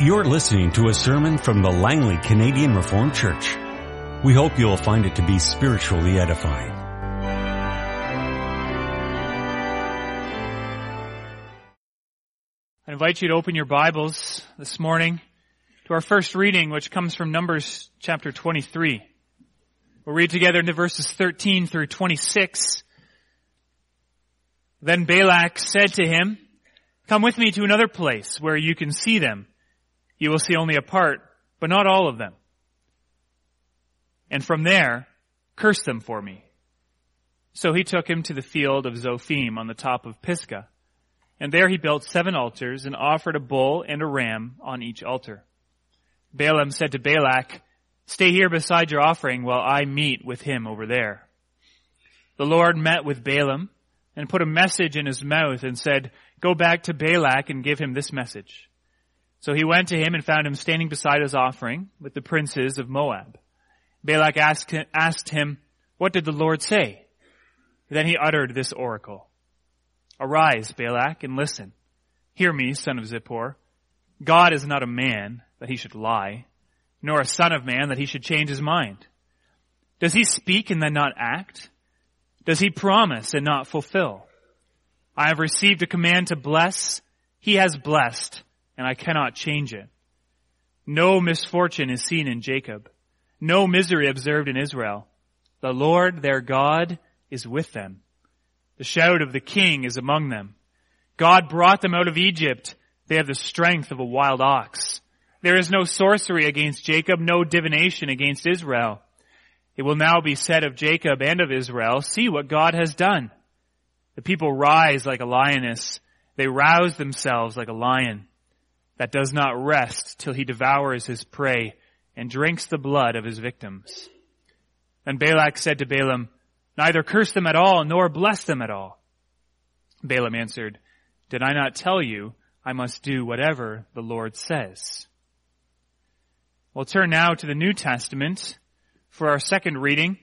You're listening to a sermon from the Langley Canadian Reformed Church. We hope you'll find it to be spiritually edifying. I invite you to open your Bibles this morning to our first reading, which comes from Numbers chapter 23. We'll read together into verses 13 through 26. Then Balak said to him, Come with me to another place where you can see them you will see only a part, but not all of them. And from there, curse them for me. So he took him to the field of Zophim on the top of Pisgah. And there he built seven altars and offered a bull and a ram on each altar. Balaam said to Balak, Stay here beside your offering while I meet with him over there. The Lord met with Balaam and put a message in his mouth and said, Go back to Balak and give him this message. So he went to him and found him standing beside his offering with the princes of Moab. Balak asked, him, What did the Lord say? Then he uttered this oracle. Arise, Balak, and listen. Hear me, son of Zippor. God is not a man that he should lie, nor a son of man that he should change his mind. Does he speak and then not act? Does he promise and not fulfill? I have received a command to bless. He has blessed and I cannot change it. No misfortune is seen in Jacob, no misery observed in Israel. The Lord their God is with them. The shout of the king is among them. God brought them out of Egypt. They have the strength of a wild ox. There is no sorcery against Jacob, no divination against Israel. It will now be said of Jacob and of Israel, see what God has done. The people rise like a lioness. They rouse themselves like a lion that does not rest till he devours his prey and drinks the blood of his victims. And Balak said to Balaam, Neither curse them at all, nor bless them at all. Balaam answered, Did I not tell you I must do whatever the Lord says? We'll turn now to the New Testament for our second reading,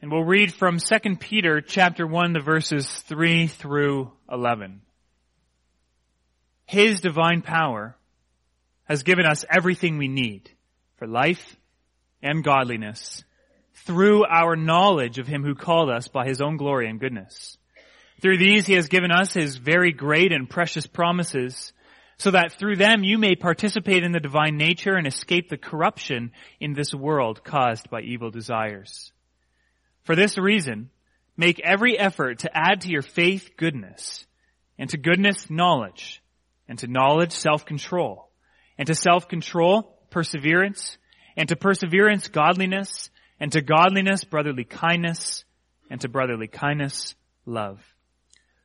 and we'll read from 2 Peter chapter 1, the verses 3 through 11. His divine power has given us everything we need for life and godliness through our knowledge of him who called us by his own glory and goodness. Through these he has given us his very great and precious promises so that through them you may participate in the divine nature and escape the corruption in this world caused by evil desires. For this reason, make every effort to add to your faith goodness, and to goodness knowledge, and to knowledge self-control, and to self-control, perseverance, and to perseverance, godliness, and to godliness, brotherly kindness, and to brotherly kindness, love.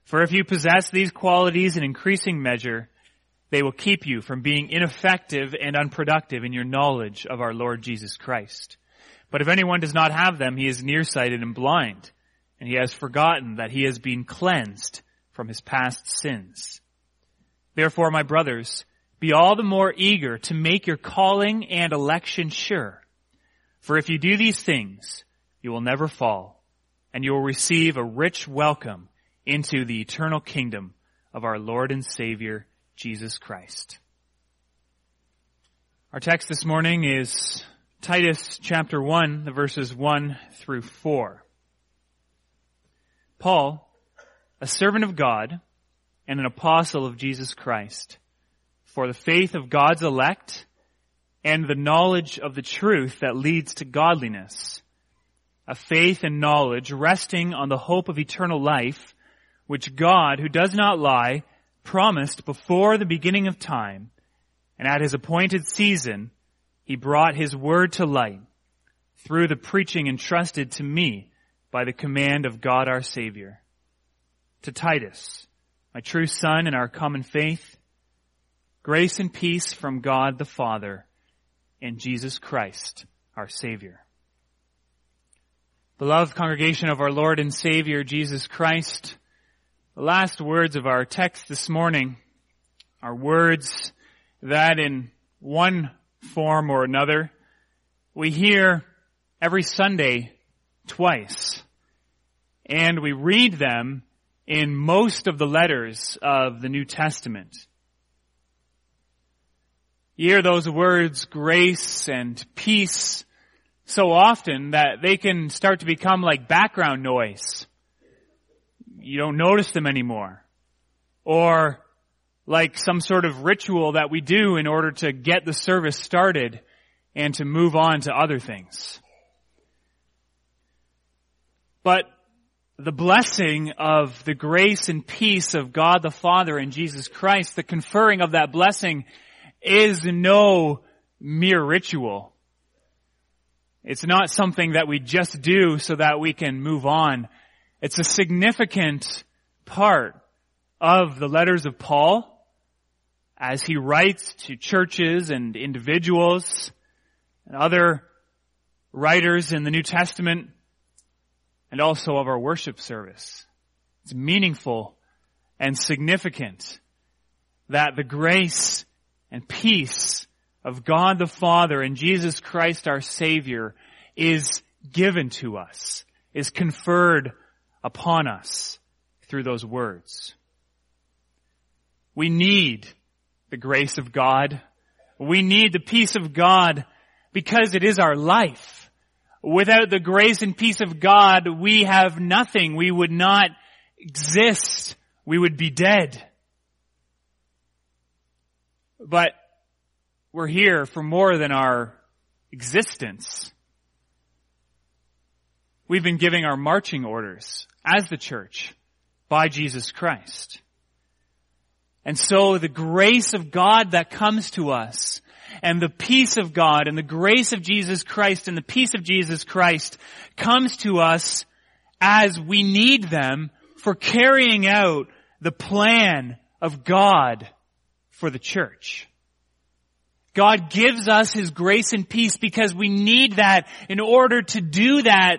For if you possess these qualities in increasing measure, they will keep you from being ineffective and unproductive in your knowledge of our Lord Jesus Christ. But if anyone does not have them, he is nearsighted and blind, and he has forgotten that he has been cleansed from his past sins. Therefore, my brothers, be all the more eager to make your calling and election sure. For if you do these things, you will never fall, and you will receive a rich welcome into the eternal kingdom of our Lord and Savior, Jesus Christ. Our text this morning is Titus chapter 1, the verses 1 through 4. Paul, a servant of God and an apostle of Jesus Christ, for the faith of God's elect and the knowledge of the truth that leads to godliness. A faith and knowledge resting on the hope of eternal life, which God, who does not lie, promised before the beginning of time, and at his appointed season, he brought his word to light through the preaching entrusted to me by the command of God our Savior. To Titus, my true son in our common faith, Grace and peace from God the Father and Jesus Christ, our Savior. Beloved congregation of our Lord and Savior, Jesus Christ, the last words of our text this morning are words that in one form or another we hear every Sunday twice. And we read them in most of the letters of the New Testament. You hear those words, grace and peace, so often that they can start to become like background noise. You don't notice them anymore. Or like some sort of ritual that we do in order to get the service started and to move on to other things. But the blessing of the grace and peace of God the Father and Jesus Christ, the conferring of that blessing is no mere ritual. It's not something that we just do so that we can move on. It's a significant part of the letters of Paul as he writes to churches and individuals and other writers in the New Testament and also of our worship service. It's meaningful and significant that the grace and peace of God the Father and Jesus Christ our Savior is given to us, is conferred upon us through those words. We need the grace of God. We need the peace of God because it is our life. Without the grace and peace of God, we have nothing. We would not exist. We would be dead. But we're here for more than our existence. We've been giving our marching orders as the church by Jesus Christ. And so the grace of God that comes to us and the peace of God and the grace of Jesus Christ and the peace of Jesus Christ comes to us as we need them for carrying out the plan of God for the church. God gives us His grace and peace because we need that in order to do that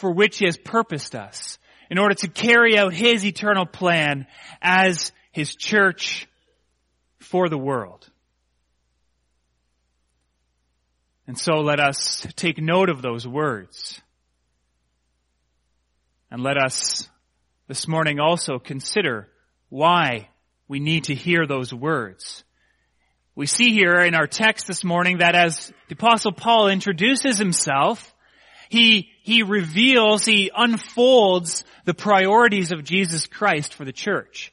for which He has purposed us. In order to carry out His eternal plan as His church for the world. And so let us take note of those words. And let us this morning also consider why we need to hear those words. We see here in our text this morning that as the apostle Paul introduces himself, he, he reveals, he unfolds the priorities of Jesus Christ for the church.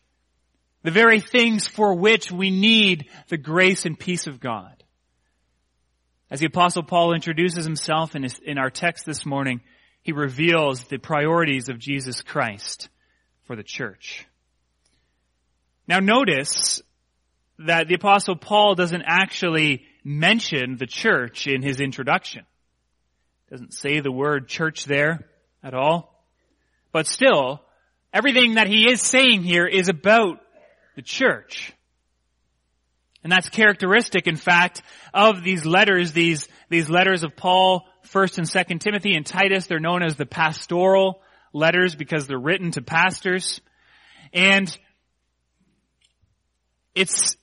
The very things for which we need the grace and peace of God. As the apostle Paul introduces himself in, his, in our text this morning, he reveals the priorities of Jesus Christ for the church. Now notice that the apostle Paul doesn't actually mention the church in his introduction. Doesn't say the word church there at all. But still, everything that he is saying here is about the church. And that's characteristic, in fact, of these letters, these, these letters of Paul, 1st and 2nd Timothy and Titus. They're known as the pastoral letters because they're written to pastors. And it's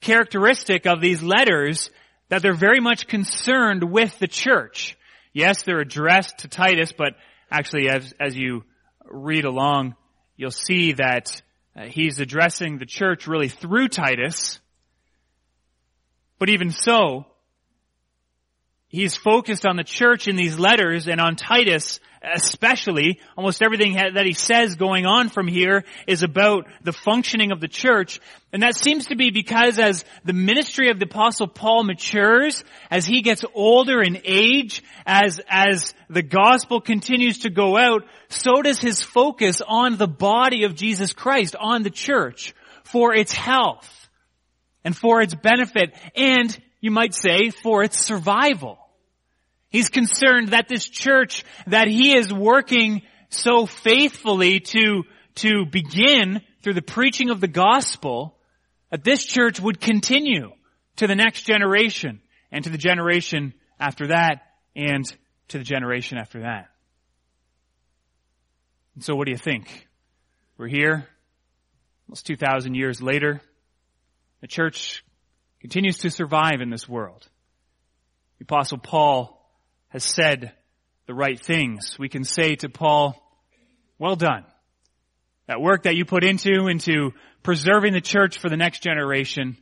characteristic of these letters that they're very much concerned with the church. Yes, they're addressed to Titus, but actually as, as you read along, you'll see that uh, he's addressing the church really through Titus. But even so, he's focused on the church in these letters and on Titus especially. Almost everything that he says going on from here is about the functioning of the church. And that seems to be because as the ministry of the apostle Paul matures, as he gets older in age, as, as the gospel continues to go out, so does his focus on the body of Jesus Christ, on the church, for its health and for its benefit and you might say for its survival. He's concerned that this church that he is working so faithfully to, to begin through the preaching of the gospel, that this church would continue to the next generation and to the generation after that and to the generation after that. And so what do you think? We're here, almost 2,000 years later. The church continues to survive in this world. The apostle Paul has said the right things. We can say to Paul, well done. That work that you put into, into preserving the church for the next generation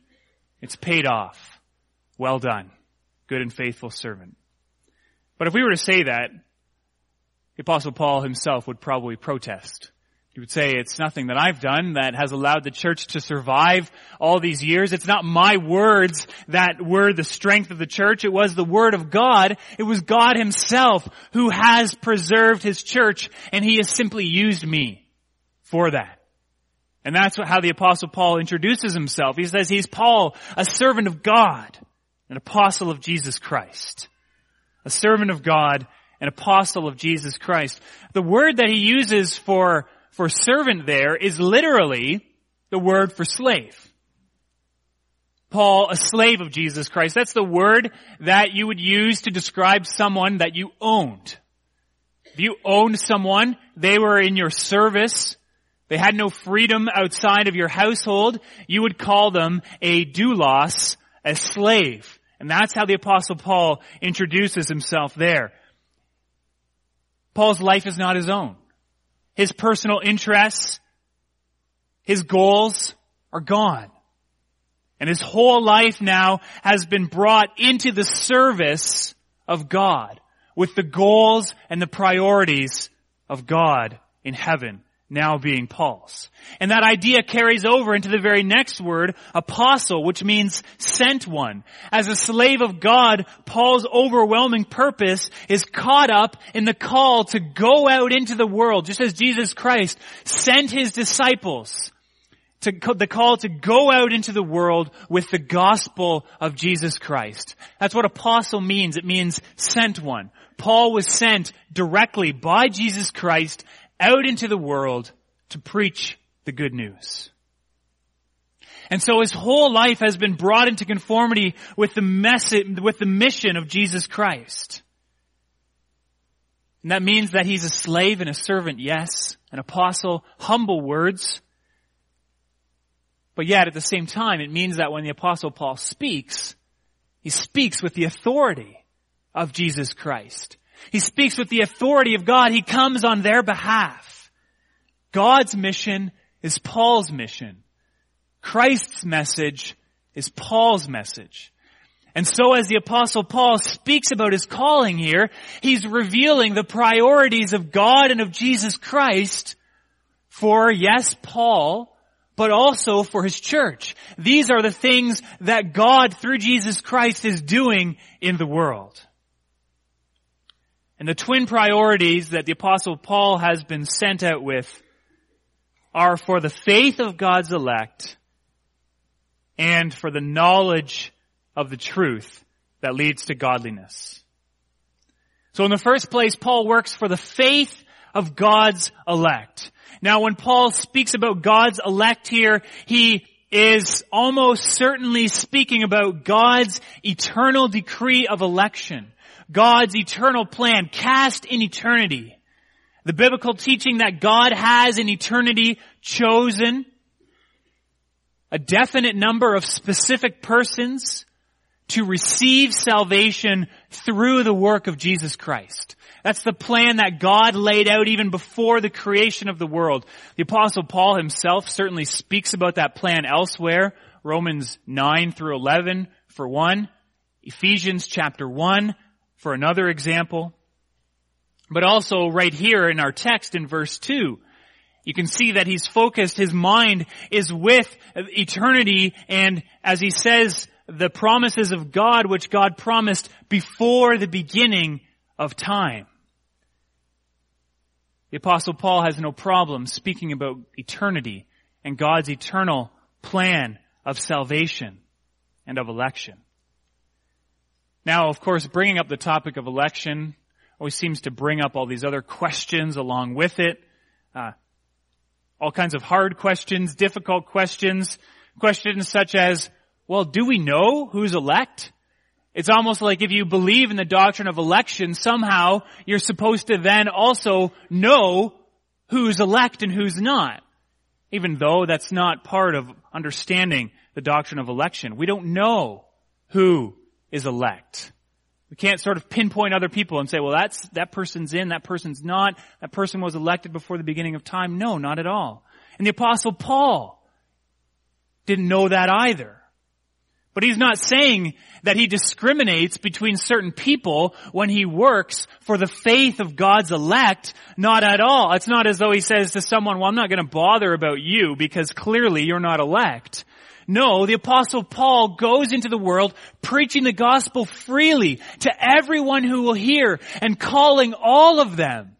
It's paid off. Well done. Good and faithful servant. But if we were to say that, the apostle Paul himself would probably protest. He would say, it's nothing that I've done that has allowed the church to survive all these years. It's not my words that were the strength of the church. It was the word of God. It was God himself who has preserved his church and he has simply used me for that. And that's how the apostle Paul introduces himself. He says he's Paul, a servant of God, an apostle of Jesus Christ. A servant of God, an apostle of Jesus Christ. The word that he uses for for servant there is literally the word for slave. Paul, a slave of Jesus Christ. That's the word that you would use to describe someone that you owned. If you owned someone, they were in your service, they had no freedom outside of your household, you would call them a doulos, a slave. And that's how the apostle Paul introduces himself there. Paul's life is not his own his personal interests, his goals are gone. And his whole life now has been brought into the service of God with the goals and the priorities of God in heaven now being Paul's. And that idea carries over into the very next word, apostle, which means sent one. As a slave of God, Paul's overwhelming purpose is caught up in the call to go out into the world, just as Jesus Christ sent his disciples to the call to go out into the world with the gospel of Jesus Christ. That's what apostle means. It means sent one. Paul was sent directly by Jesus Christ out into the world to preach the good news. And so his whole life has been brought into conformity with the message, with the mission of Jesus Christ. And that means that he's a slave and a servant, yes, an apostle, humble words. But yet at the same time, it means that when the apostle Paul speaks, he speaks with the authority of Jesus Christ. He speaks with the authority of God. He comes on their behalf. God's mission is Paul's mission. Christ's message is Paul's message. And so as the apostle Paul speaks about his calling here, he's revealing the priorities of God and of Jesus Christ for, yes, Paul, but also for his church. These are the things that God through Jesus Christ is doing in the world. And the twin priorities that the apostle Paul has been sent out with are for the faith of God's elect and for the knowledge of the truth that leads to godliness. So in the first place, Paul works for the faith of God's elect. Now when Paul speaks about God's elect here, he is almost certainly speaking about God's eternal decree of election. God's eternal plan cast in eternity. The biblical teaching that God has in eternity chosen a definite number of specific persons to receive salvation through the work of Jesus Christ. That's the plan that God laid out even before the creation of the world. The apostle Paul himself certainly speaks about that plan elsewhere. Romans 9 through 11 for one. Ephesians chapter 1 for another example. But also right here in our text in verse 2, you can see that he's focused, his mind is with eternity and as he says, the promises of God which God promised before the beginning of time. The apostle Paul has no problem speaking about eternity and God's eternal plan of salvation and of election. Now, of course, bringing up the topic of election always seems to bring up all these other questions along with it. Uh, all kinds of hard questions, difficult questions, questions such as, well, do we know who's elect? It's almost like if you believe in the doctrine of election, somehow you're supposed to then also know who's elect and who's not. Even though that's not part of understanding the doctrine of election. We don't know who is elect. We can't sort of pinpoint other people and say, well, that's, that person's in, that person's not, that person was elected before the beginning of time. No, not at all. And the apostle Paul didn't know that either. But he's not saying that he discriminates between certain people when he works for the faith of God's elect. Not at all. It's not as though he says to someone, well, I'm not going to bother about you because clearly you're not elect. No, the apostle Paul goes into the world preaching the gospel freely to everyone who will hear and calling all of them.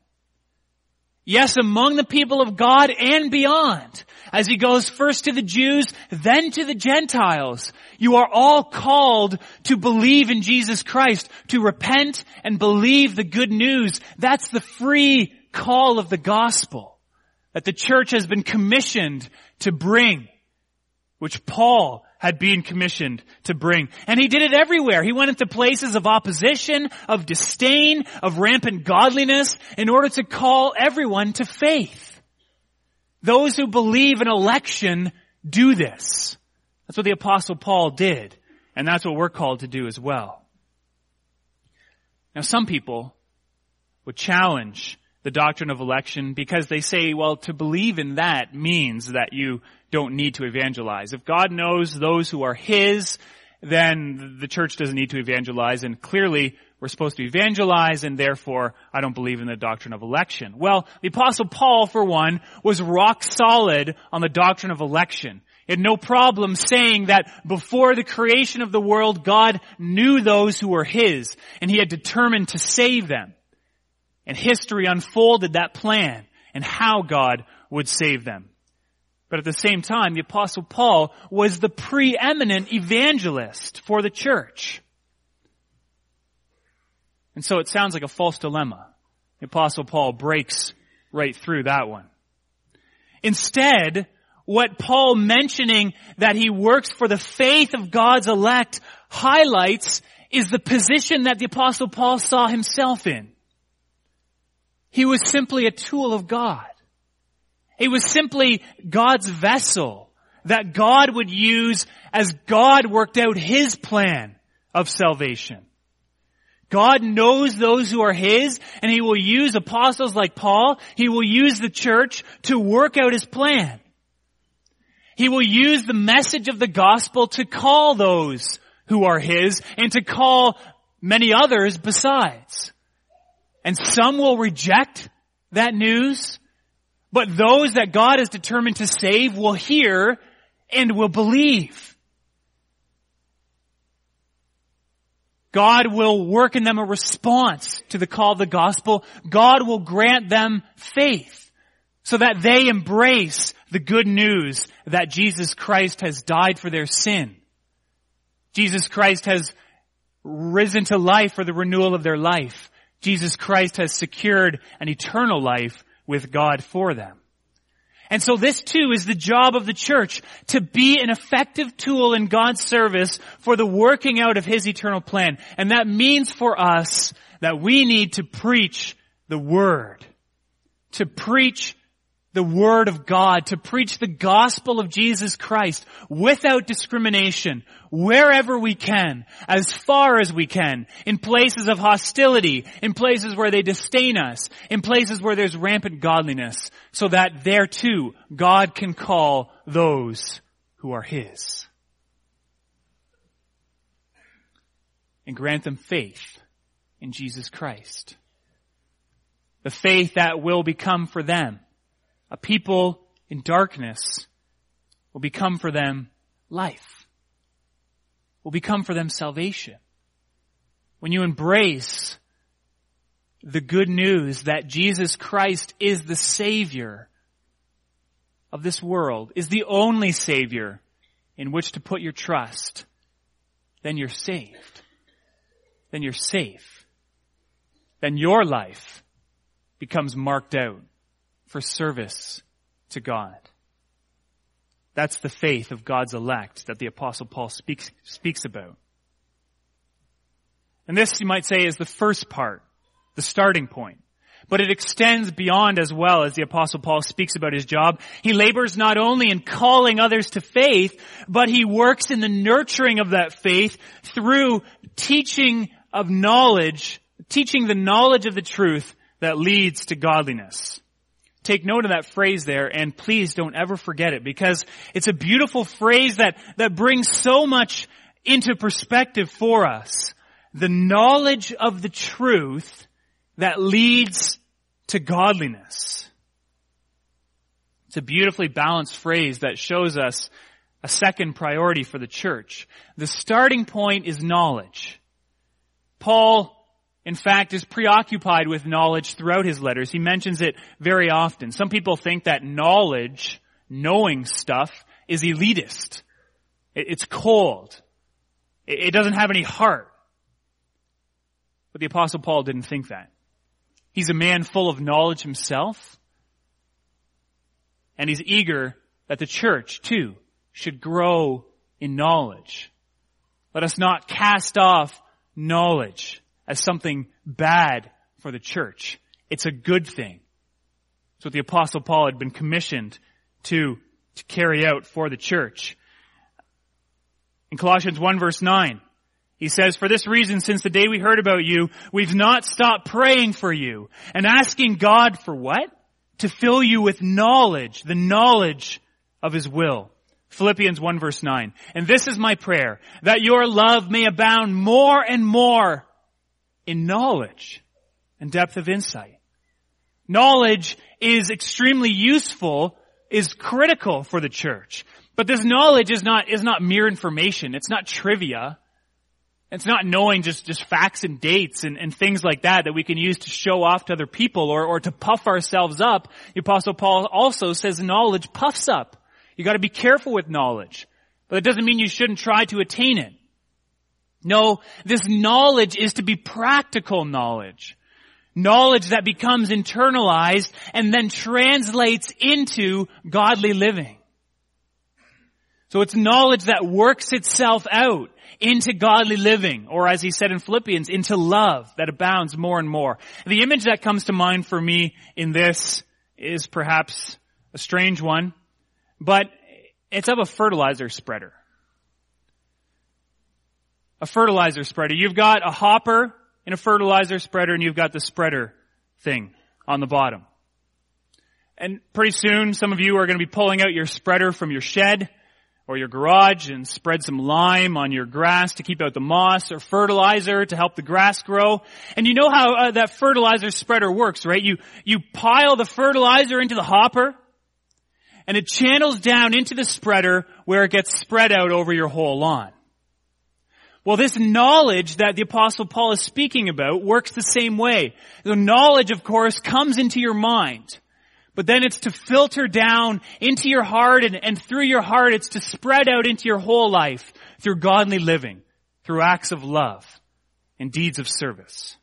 Yes, among the people of God and beyond. As he goes first to the Jews, then to the Gentiles. You are all called to believe in Jesus Christ, to repent and believe the good news. That's the free call of the gospel that the church has been commissioned to bring which Paul had been commissioned to bring. And he did it everywhere. He went into places of opposition, of disdain, of rampant godliness in order to call everyone to faith. Those who believe in election do this. That's what the apostle Paul did. And that's what we're called to do as well. Now some people would challenge the doctrine of election because they say, well, to believe in that means that you don't need to evangelize. If God knows those who are His, then the church doesn't need to evangelize and clearly we're supposed to evangelize and therefore I don't believe in the doctrine of election. Well, the apostle Paul, for one, was rock solid on the doctrine of election. He had no problem saying that before the creation of the world, God knew those who were His and He had determined to save them. And history unfolded that plan and how God would save them. But at the same time, the apostle Paul was the preeminent evangelist for the church. And so it sounds like a false dilemma. The apostle Paul breaks right through that one. Instead, what Paul mentioning that he works for the faith of God's elect highlights is the position that the apostle Paul saw himself in. He was simply a tool of God. He was simply God's vessel that God would use as God worked out His plan of salvation. God knows those who are His and He will use apostles like Paul. He will use the church to work out His plan. He will use the message of the gospel to call those who are His and to call many others besides. And some will reject that news, but those that God is determined to save will hear and will believe. God will work in them a response to the call of the gospel. God will grant them faith so that they embrace the good news that Jesus Christ has died for their sin. Jesus Christ has risen to life for the renewal of their life. Jesus Christ has secured an eternal life with God for them. And so this too is the job of the church, to be an effective tool in God's service for the working out of His eternal plan. And that means for us that we need to preach the Word. To preach the Word of God, to preach the gospel of Jesus Christ without discrimination, wherever we can, as far as we can, in places of hostility, in places where they disdain us, in places where there's rampant godliness, so that there too, God can call those who are His. And grant them faith in Jesus Christ. The faith that will become for them a people in darkness will become for them life, will become for them salvation. When you embrace the good news that Jesus Christ is the Savior of this world, is the only Savior in which to put your trust, then you're saved. Then you're safe. Then your life becomes marked out for service to God. That's the faith of God's elect that the apostle Paul speaks, speaks about. And this, you might say, is the first part, the starting point. But it extends beyond as well as the apostle Paul speaks about his job. He labors not only in calling others to faith, but he works in the nurturing of that faith through teaching of knowledge, teaching the knowledge of the truth that leads to godliness. Take note of that phrase there and please don't ever forget it because it's a beautiful phrase that, that brings so much into perspective for us the knowledge of the truth that leads to godliness. It's a beautifully balanced phrase that shows us a second priority for the church. The starting point is knowledge. Paul, in fact, is preoccupied with knowledge throughout his letters. He mentions it very often. Some people think that knowledge, knowing stuff, is elitist. It's cold. It doesn't have any heart. But the apostle Paul didn't think that. He's a man full of knowledge himself. And he's eager that the church too should grow in knowledge. Let us not cast off knowledge as something bad for the church. It's a good thing. It's what the apostle Paul had been commissioned to, to carry out for the church. In Colossians 1 verse 9, he says, for this reason, since the day we heard about you, we've not stopped praying for you and asking God for what? To fill you with knowledge, the knowledge of His will. Philippians 1 verse 9. And this is my prayer, that your love may abound more and more in knowledge and depth of insight. Knowledge is extremely useful, is critical for the church. But this knowledge is not, is not mere information. It's not trivia. It's not knowing just, just facts and dates and, and things like that that we can use to show off to other people or, or to puff ourselves up. The apostle Paul also says knowledge puffs up. You gotta be careful with knowledge. But it doesn't mean you shouldn't try to attain it. No, this knowledge is to be practical knowledge. Knowledge that becomes internalized and then translates into godly living. So it's knowledge that works itself out into godly living, or as he said in Philippians, into love that abounds more and more. The image that comes to mind for me in this is perhaps a strange one. But it's of a fertilizer spreader. A fertilizer spreader. You've got a hopper in a fertilizer spreader and you've got the spreader thing on the bottom. And pretty soon some of you are going to be pulling out your spreader from your shed or your garage and spread some lime on your grass to keep out the moss or fertilizer to help the grass grow. And you know how uh, that fertilizer spreader works, right? You, you pile the fertilizer into the hopper and it channels down into the spreader where it gets spread out over your whole lawn. Well, this knowledge that the apostle Paul is speaking about works the same way. The knowledge, of course, comes into your mind. But then it's to filter down into your heart and, and through your heart it's to spread out into your whole life through godly living, through acts of love and deeds of service.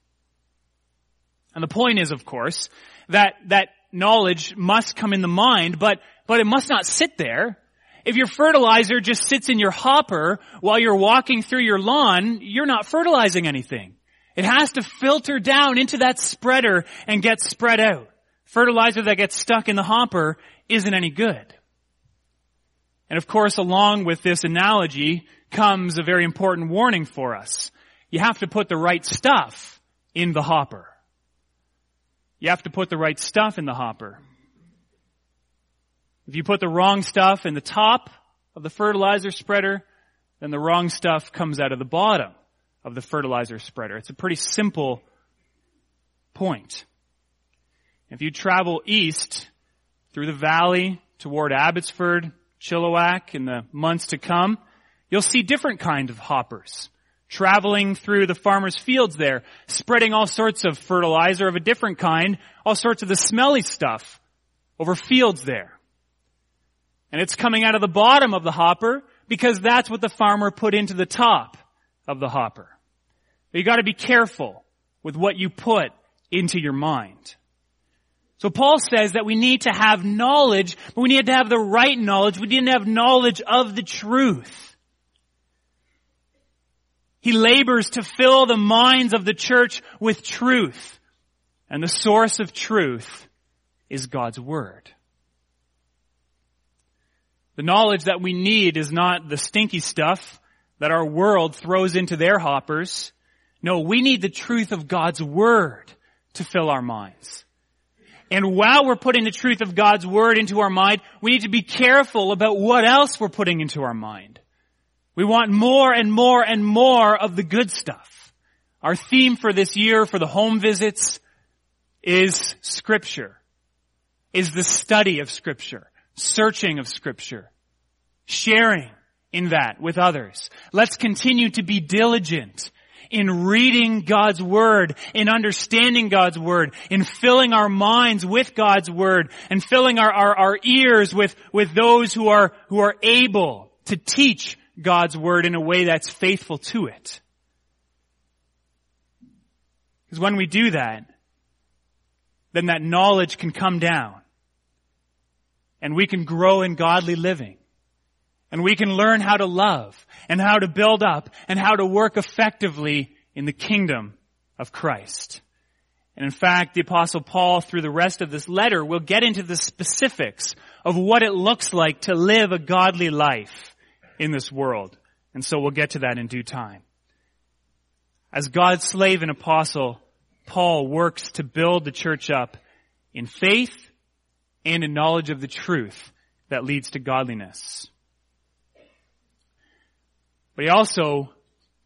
And the point is, of course, that, that knowledge must come in the mind, but but it must not sit there. If your fertilizer just sits in your hopper while you're walking through your lawn, you're not fertilizing anything. It has to filter down into that spreader and get spread out. Fertilizer that gets stuck in the hopper isn't any good. And of course, along with this analogy comes a very important warning for us. You have to put the right stuff in the hopper. You have to put the right stuff in the hopper. If you put the wrong stuff in the top of the fertilizer spreader, then the wrong stuff comes out of the bottom of the fertilizer spreader. It's a pretty simple point. If you travel east through the valley toward Abbotsford, Chilliwack in the months to come, you'll see different kinds of hoppers traveling through the farmer's fields there, spreading all sorts of fertilizer of a different kind, all sorts of the smelly stuff over fields there. And it's coming out of the bottom of the hopper because that's what the farmer put into the top of the hopper. But you gotta be careful with what you put into your mind. So Paul says that we need to have knowledge, but we need to have the right knowledge. We need to have knowledge of the truth. He labors to fill the minds of the church with truth. And the source of truth is God's Word. The knowledge that we need is not the stinky stuff that our world throws into their hoppers. No, we need the truth of God's Word to fill our minds. And while we're putting the truth of God's Word into our mind, we need to be careful about what else we're putting into our mind. We want more and more and more of the good stuff. Our theme for this year for the home visits is scripture, is the study of scripture, searching of scripture, sharing in that with others. Let's continue to be diligent in reading God's Word, in understanding God's Word, in filling our minds with God's Word, and filling our, our, our ears with, with those who are, who are able to teach God's Word in a way that's faithful to it. Because when we do that, then that knowledge can come down. And we can grow in godly living. And we can learn how to love and how to build up and how to work effectively in the kingdom of Christ. And in fact, the apostle Paul, through the rest of this letter, will get into the specifics of what it looks like to live a godly life in this world. And so we'll get to that in due time. As God's slave and apostle, Paul works to build the church up in faith and a knowledge of the truth that leads to godliness. But he also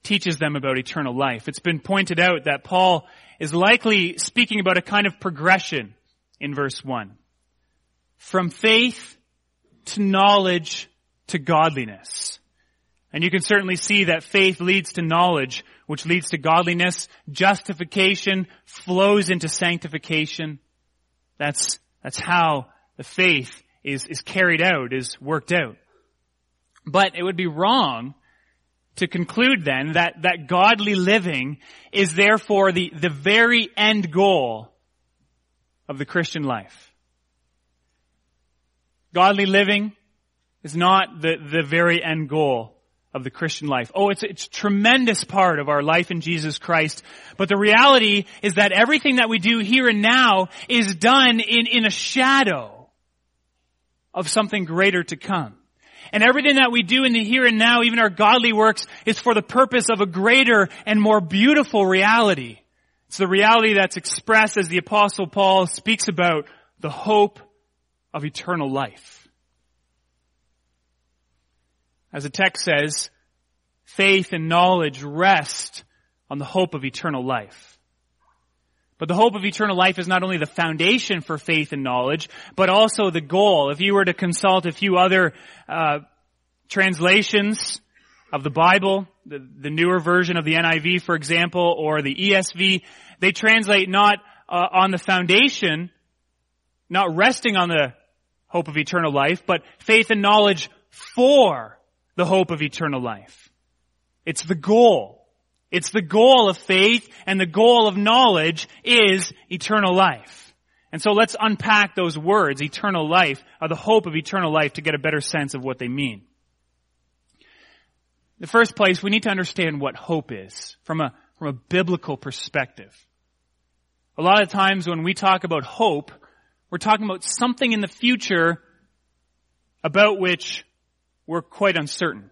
teaches them about eternal life. It's been pointed out that Paul is likely speaking about a kind of progression in verse 1. From faith to knowledge to godliness. And you can certainly see that faith leads to knowledge, which leads to godliness. Justification flows into sanctification. That's, that's how the faith is, is carried out, is worked out. But it would be wrong to conclude then that, that godly living is therefore the, the very end goal of the Christian life. Godly living is not the, the very end goal of the Christian life. Oh, it's, it's a tremendous part of our life in Jesus Christ. But the reality is that everything that we do here and now is done in, in a shadow of something greater to come. And everything that we do in the here and now, even our godly works, is for the purpose of a greater and more beautiful reality. It's the reality that's expressed as the apostle Paul speaks about the hope of eternal life. As the text says, faith and knowledge rest on the hope of eternal life. But the hope of eternal life is not only the foundation for faith and knowledge, but also the goal. If you were to consult a few other uh, translations of the Bible, the, the, newer version of the NIV, for example, or the ESV, they translate not uh, on the foundation, not resting on the hope of eternal life, but faith and knowledge for the hope of eternal life. It's the goal. It's the goal of faith and the goal of knowledge is eternal life. And so let's unpack those words, eternal life, or the hope of eternal life to get a better sense of what they mean. In the first place, we need to understand what hope is from a, from a biblical perspective. A lot of times when we talk about hope, we're talking about something in the future about which we're quite uncertain.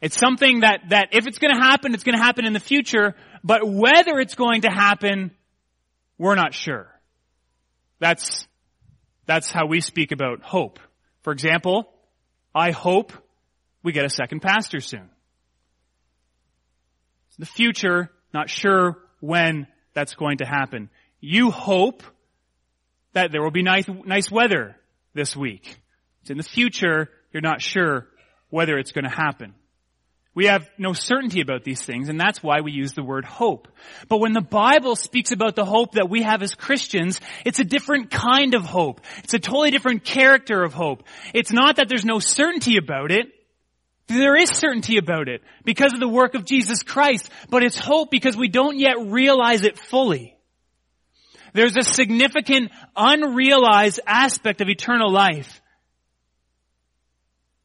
It's something that, that if it's to happen, it's to happen in the future, but whether it's going to happen, we're not sure. That's, that's how we speak about hope. For example, I hope we get a second pastor soon. It's the future, not sure when that's going to happen. You hope that there will be nice, nice weather this week. It's in the future, you're not sure whether it's going to happen. We have no certainty about these things, and that's why we use the word hope. But when the Bible speaks about the hope that we have as Christians, it's a different kind of hope. It's a totally different character of hope. It's not that there's no certainty about it. There is certainty about it because of the work of Jesus Christ, but it's hope because we don't yet realize it fully. There's a significant unrealized aspect of eternal life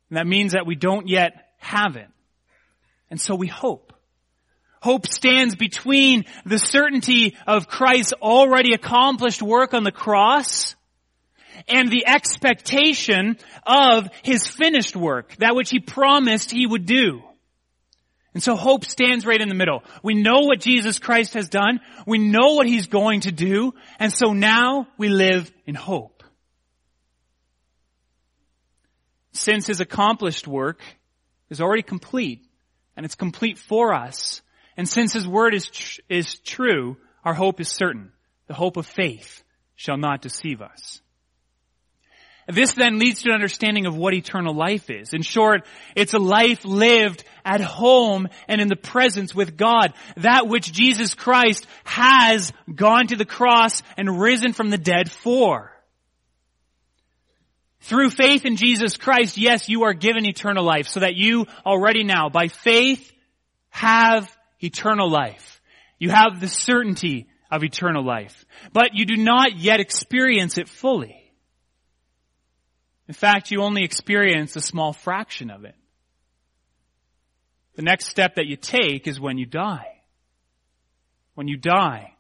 and that means that we don't yet have it. And so we hope. Hope stands between the certainty of Christ's already accomplished work on the cross and the expectation of his finished work, that which he promised he would do. And so hope stands right in the middle. We know what Jesus Christ has done. We know what he's going to do. And so now we live in hope. Since his accomplished work is already complete, and it's complete for us. And since His Word is, tr- is true, our hope is certain. The hope of faith shall not deceive us. This then leads to an understanding of what eternal life is. In short, it's a life lived at home and in the presence with God. That which Jesus Christ has gone to the cross and risen from the dead for. Through faith in Jesus Christ, yes, you are given eternal life so that you already now, by faith, have eternal life. You have the certainty of eternal life. But you do not yet experience it fully. In fact, you only experience a small fraction of it. The next step that you take is when you die. When you die.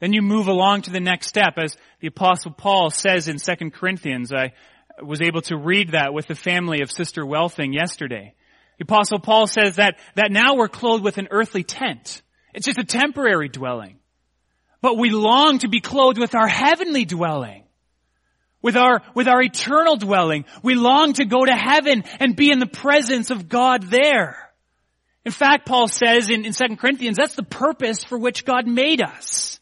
Then you move along to the next step. As the apostle Paul says in 2 Corinthians, I was able to read that with the family of Sister Welfing yesterday. The apostle Paul says that, that now we're clothed with an earthly tent. It's just a temporary dwelling. But we long to be clothed with our heavenly dwelling with our, with our eternal dwelling. We long to go to heaven and be in the presence of God there. In fact, Paul says in, in 2 Corinthians, that's the purpose for which God made us.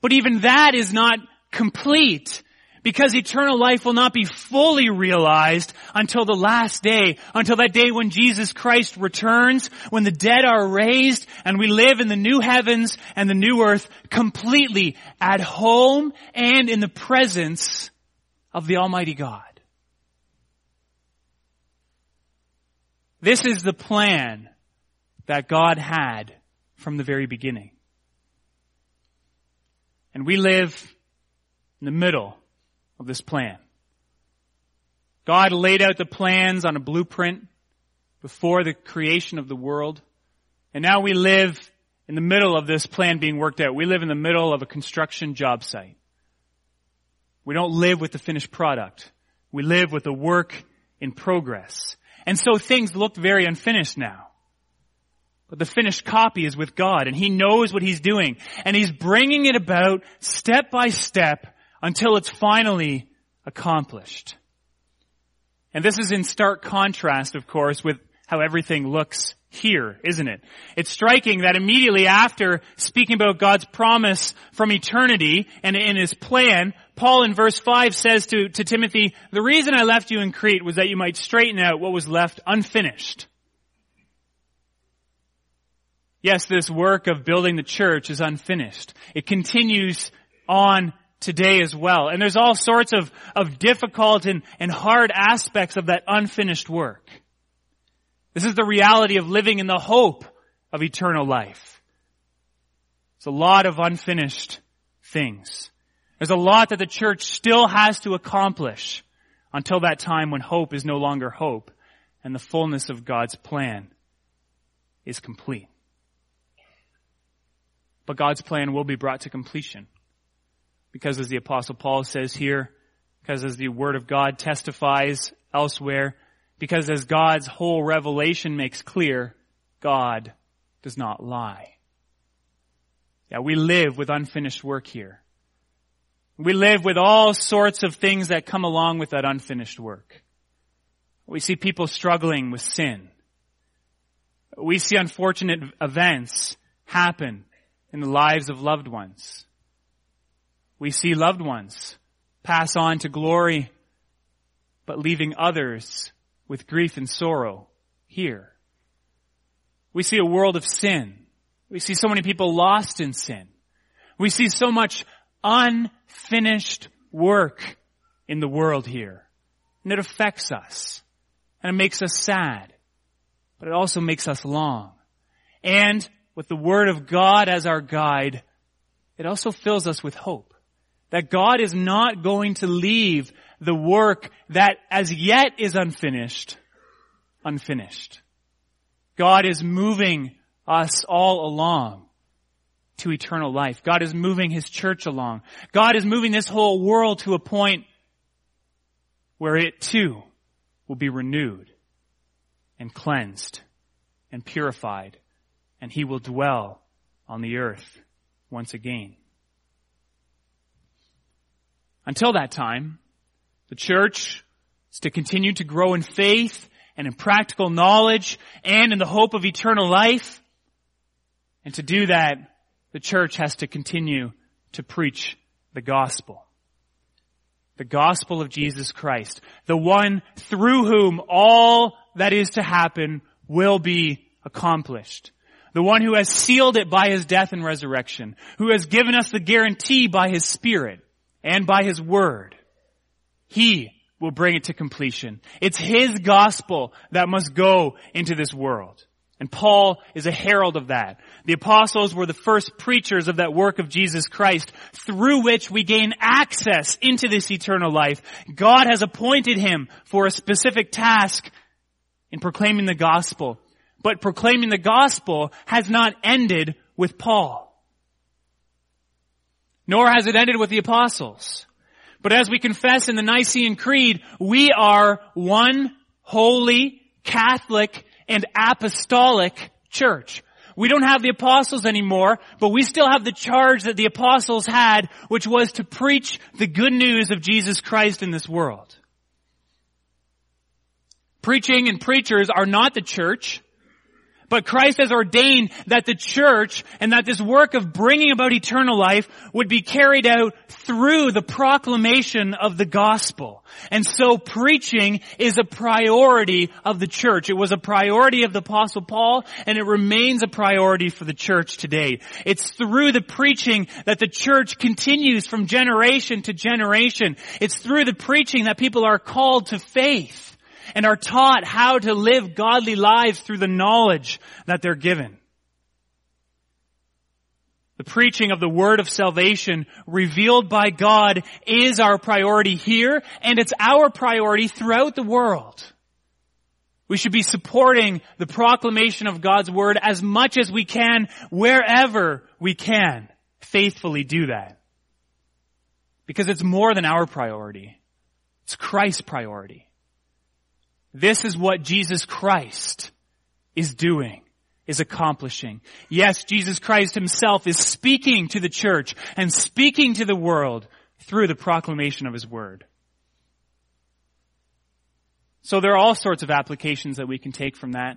But even that is not complete because eternal life will not be fully realized until the last day, until that day when Jesus Christ returns, when the dead are raised, and we live in the new heavens and the new earth completely at home and in the presence of the Almighty God. This is the plan that God had from the very beginning. And we live in the middle of this plan. God laid out the plans on a blueprint before the creation of the world. And now we live in the middle of this plan being worked out. We live in the middle of a construction job site. We don't live with the finished product. We live with the work in progress. And so things look very unfinished now. But the finished copy is with God and He knows what He's doing. And He's bringing it about step by step until it's finally accomplished. And this is in stark contrast, of course, with how everything looks here, isn't it? It's striking that immediately after speaking about God's promise from eternity and in his plan, Paul in verse 5 says to, to Timothy, the reason I left you in Crete was that you might straighten out what was left unfinished. Yes, this work of building the church is unfinished. It continues on today as well. And there's all sorts of, of difficult and, and hard aspects of that unfinished work. This is the reality of living in the hope of eternal life. It's a lot of unfinished things. There's a lot that the church still has to accomplish until that time when hope is no longer hope and the fullness of God's plan is complete. But God's plan will be brought to completion. Because as the apostle Paul says here, because as the word of God testifies elsewhere, because as God's whole revelation makes clear, God does not lie. Yeah, we live with unfinished work here. We live with all sorts of things that come along with that unfinished work. We see people struggling with sin. We see unfortunate events happen in the lives of loved ones. We see loved ones pass on to glory, but leaving others with grief and sorrow here. We see a world of sin. We see so many people lost in sin. We see so much unfinished work in the world here. And it affects us. And it makes us sad. But it also makes us long. And with the Word of God as our guide, it also fills us with hope. That God is not going to leave the work that as yet is unfinished, unfinished. God is moving us all along to eternal life. God is moving His church along. God is moving this whole world to a point where it too will be renewed and cleansed and purified and He will dwell on the earth once again. Until that time, the church is to continue to grow in faith and in practical knowledge and in the hope of eternal life. And to do that, the church has to continue to preach the gospel. The gospel of Jesus Christ. The one through whom all that is to happen will be accomplished. The one who has sealed it by his death and resurrection. Who has given us the guarantee by his spirit and by his word. He will bring it to completion. It's his gospel that must go into this world. And Paul is a herald of that. The apostles were the first preachers of that work of Jesus Christ through which we gain access into this eternal life. God has appointed him for a specific task in proclaiming the gospel. But proclaiming the gospel has not ended with Paul. Nor has it ended with the apostles. But as we confess in the Nicene Creed, we are one holy, Catholic, and apostolic church. We don't have the apostles anymore, but we still have the charge that the apostles had, which was to preach the good news of Jesus Christ in this world. Preaching and preachers are not the church. But Christ has ordained that the church and that this work of bringing about eternal life would be carried out through the proclamation of the gospel. And so preaching is a priority of the church. It was a priority of the apostle Paul and it remains a priority for the church today. It's through the preaching that the church continues from generation to generation. It's through the preaching that people are called to faith and are taught how to live godly lives through the knowledge that they're given. The preaching of the word of salvation revealed by God is our priority here and it's our priority throughout the world. We should be supporting the proclamation of God's word as much as we can wherever we can faithfully do that. Because it's more than our priority. It's Christ's priority. This is what Jesus Christ is doing, is accomplishing. Yes, Jesus Christ himself is speaking to the church and speaking to the world through the proclamation of his word. So there are all sorts of applications that we can take from that.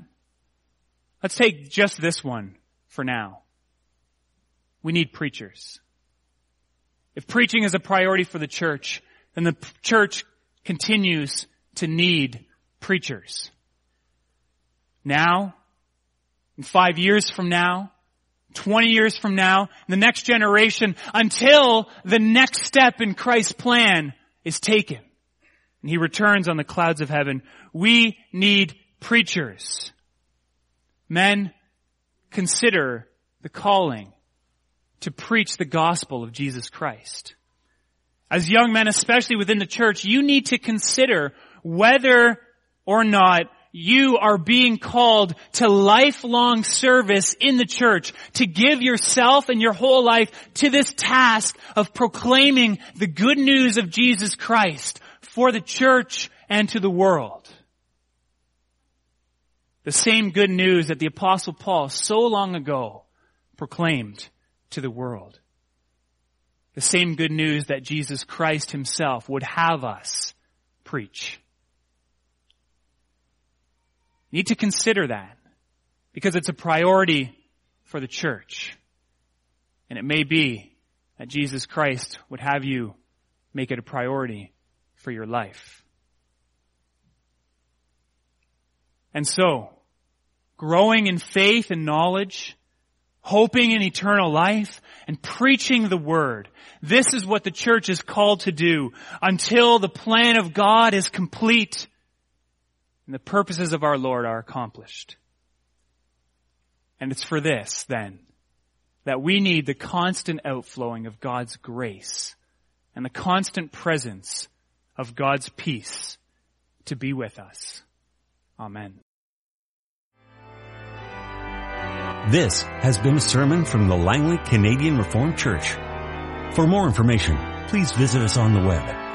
Let's take just this one for now. We need preachers. If preaching is a priority for the church, then the church continues to need preachers. Now, five years from now, 20 years from now, the next generation, until the next step in Christ's plan is taken. And he returns on the clouds of heaven. We need preachers. Men, consider the calling to preach the gospel of Jesus Christ. As young men, especially within the church, you need to consider whether or not, you are being called to lifelong service in the church, to give yourself and your whole life to this task of proclaiming the good news of Jesus Christ for the church and to the world. The same good news that the apostle Paul so long ago proclaimed to the world. The same good news that Jesus Christ himself would have us preach. You need to consider that because it's a priority for the church. And it may be that Jesus Christ would have you make it a priority for your life. And so, growing in faith and knowledge, hoping in eternal life, and preaching the word. This is what the church is called to do until the plan of God is complete and the purposes of our Lord are accomplished. And it's for this, then, that we need the constant outflowing of God's grace and the constant presence of God's peace to be with us. Amen. This has been a sermon from the Langley Canadian Reformed Church. For more information, please visit us on the web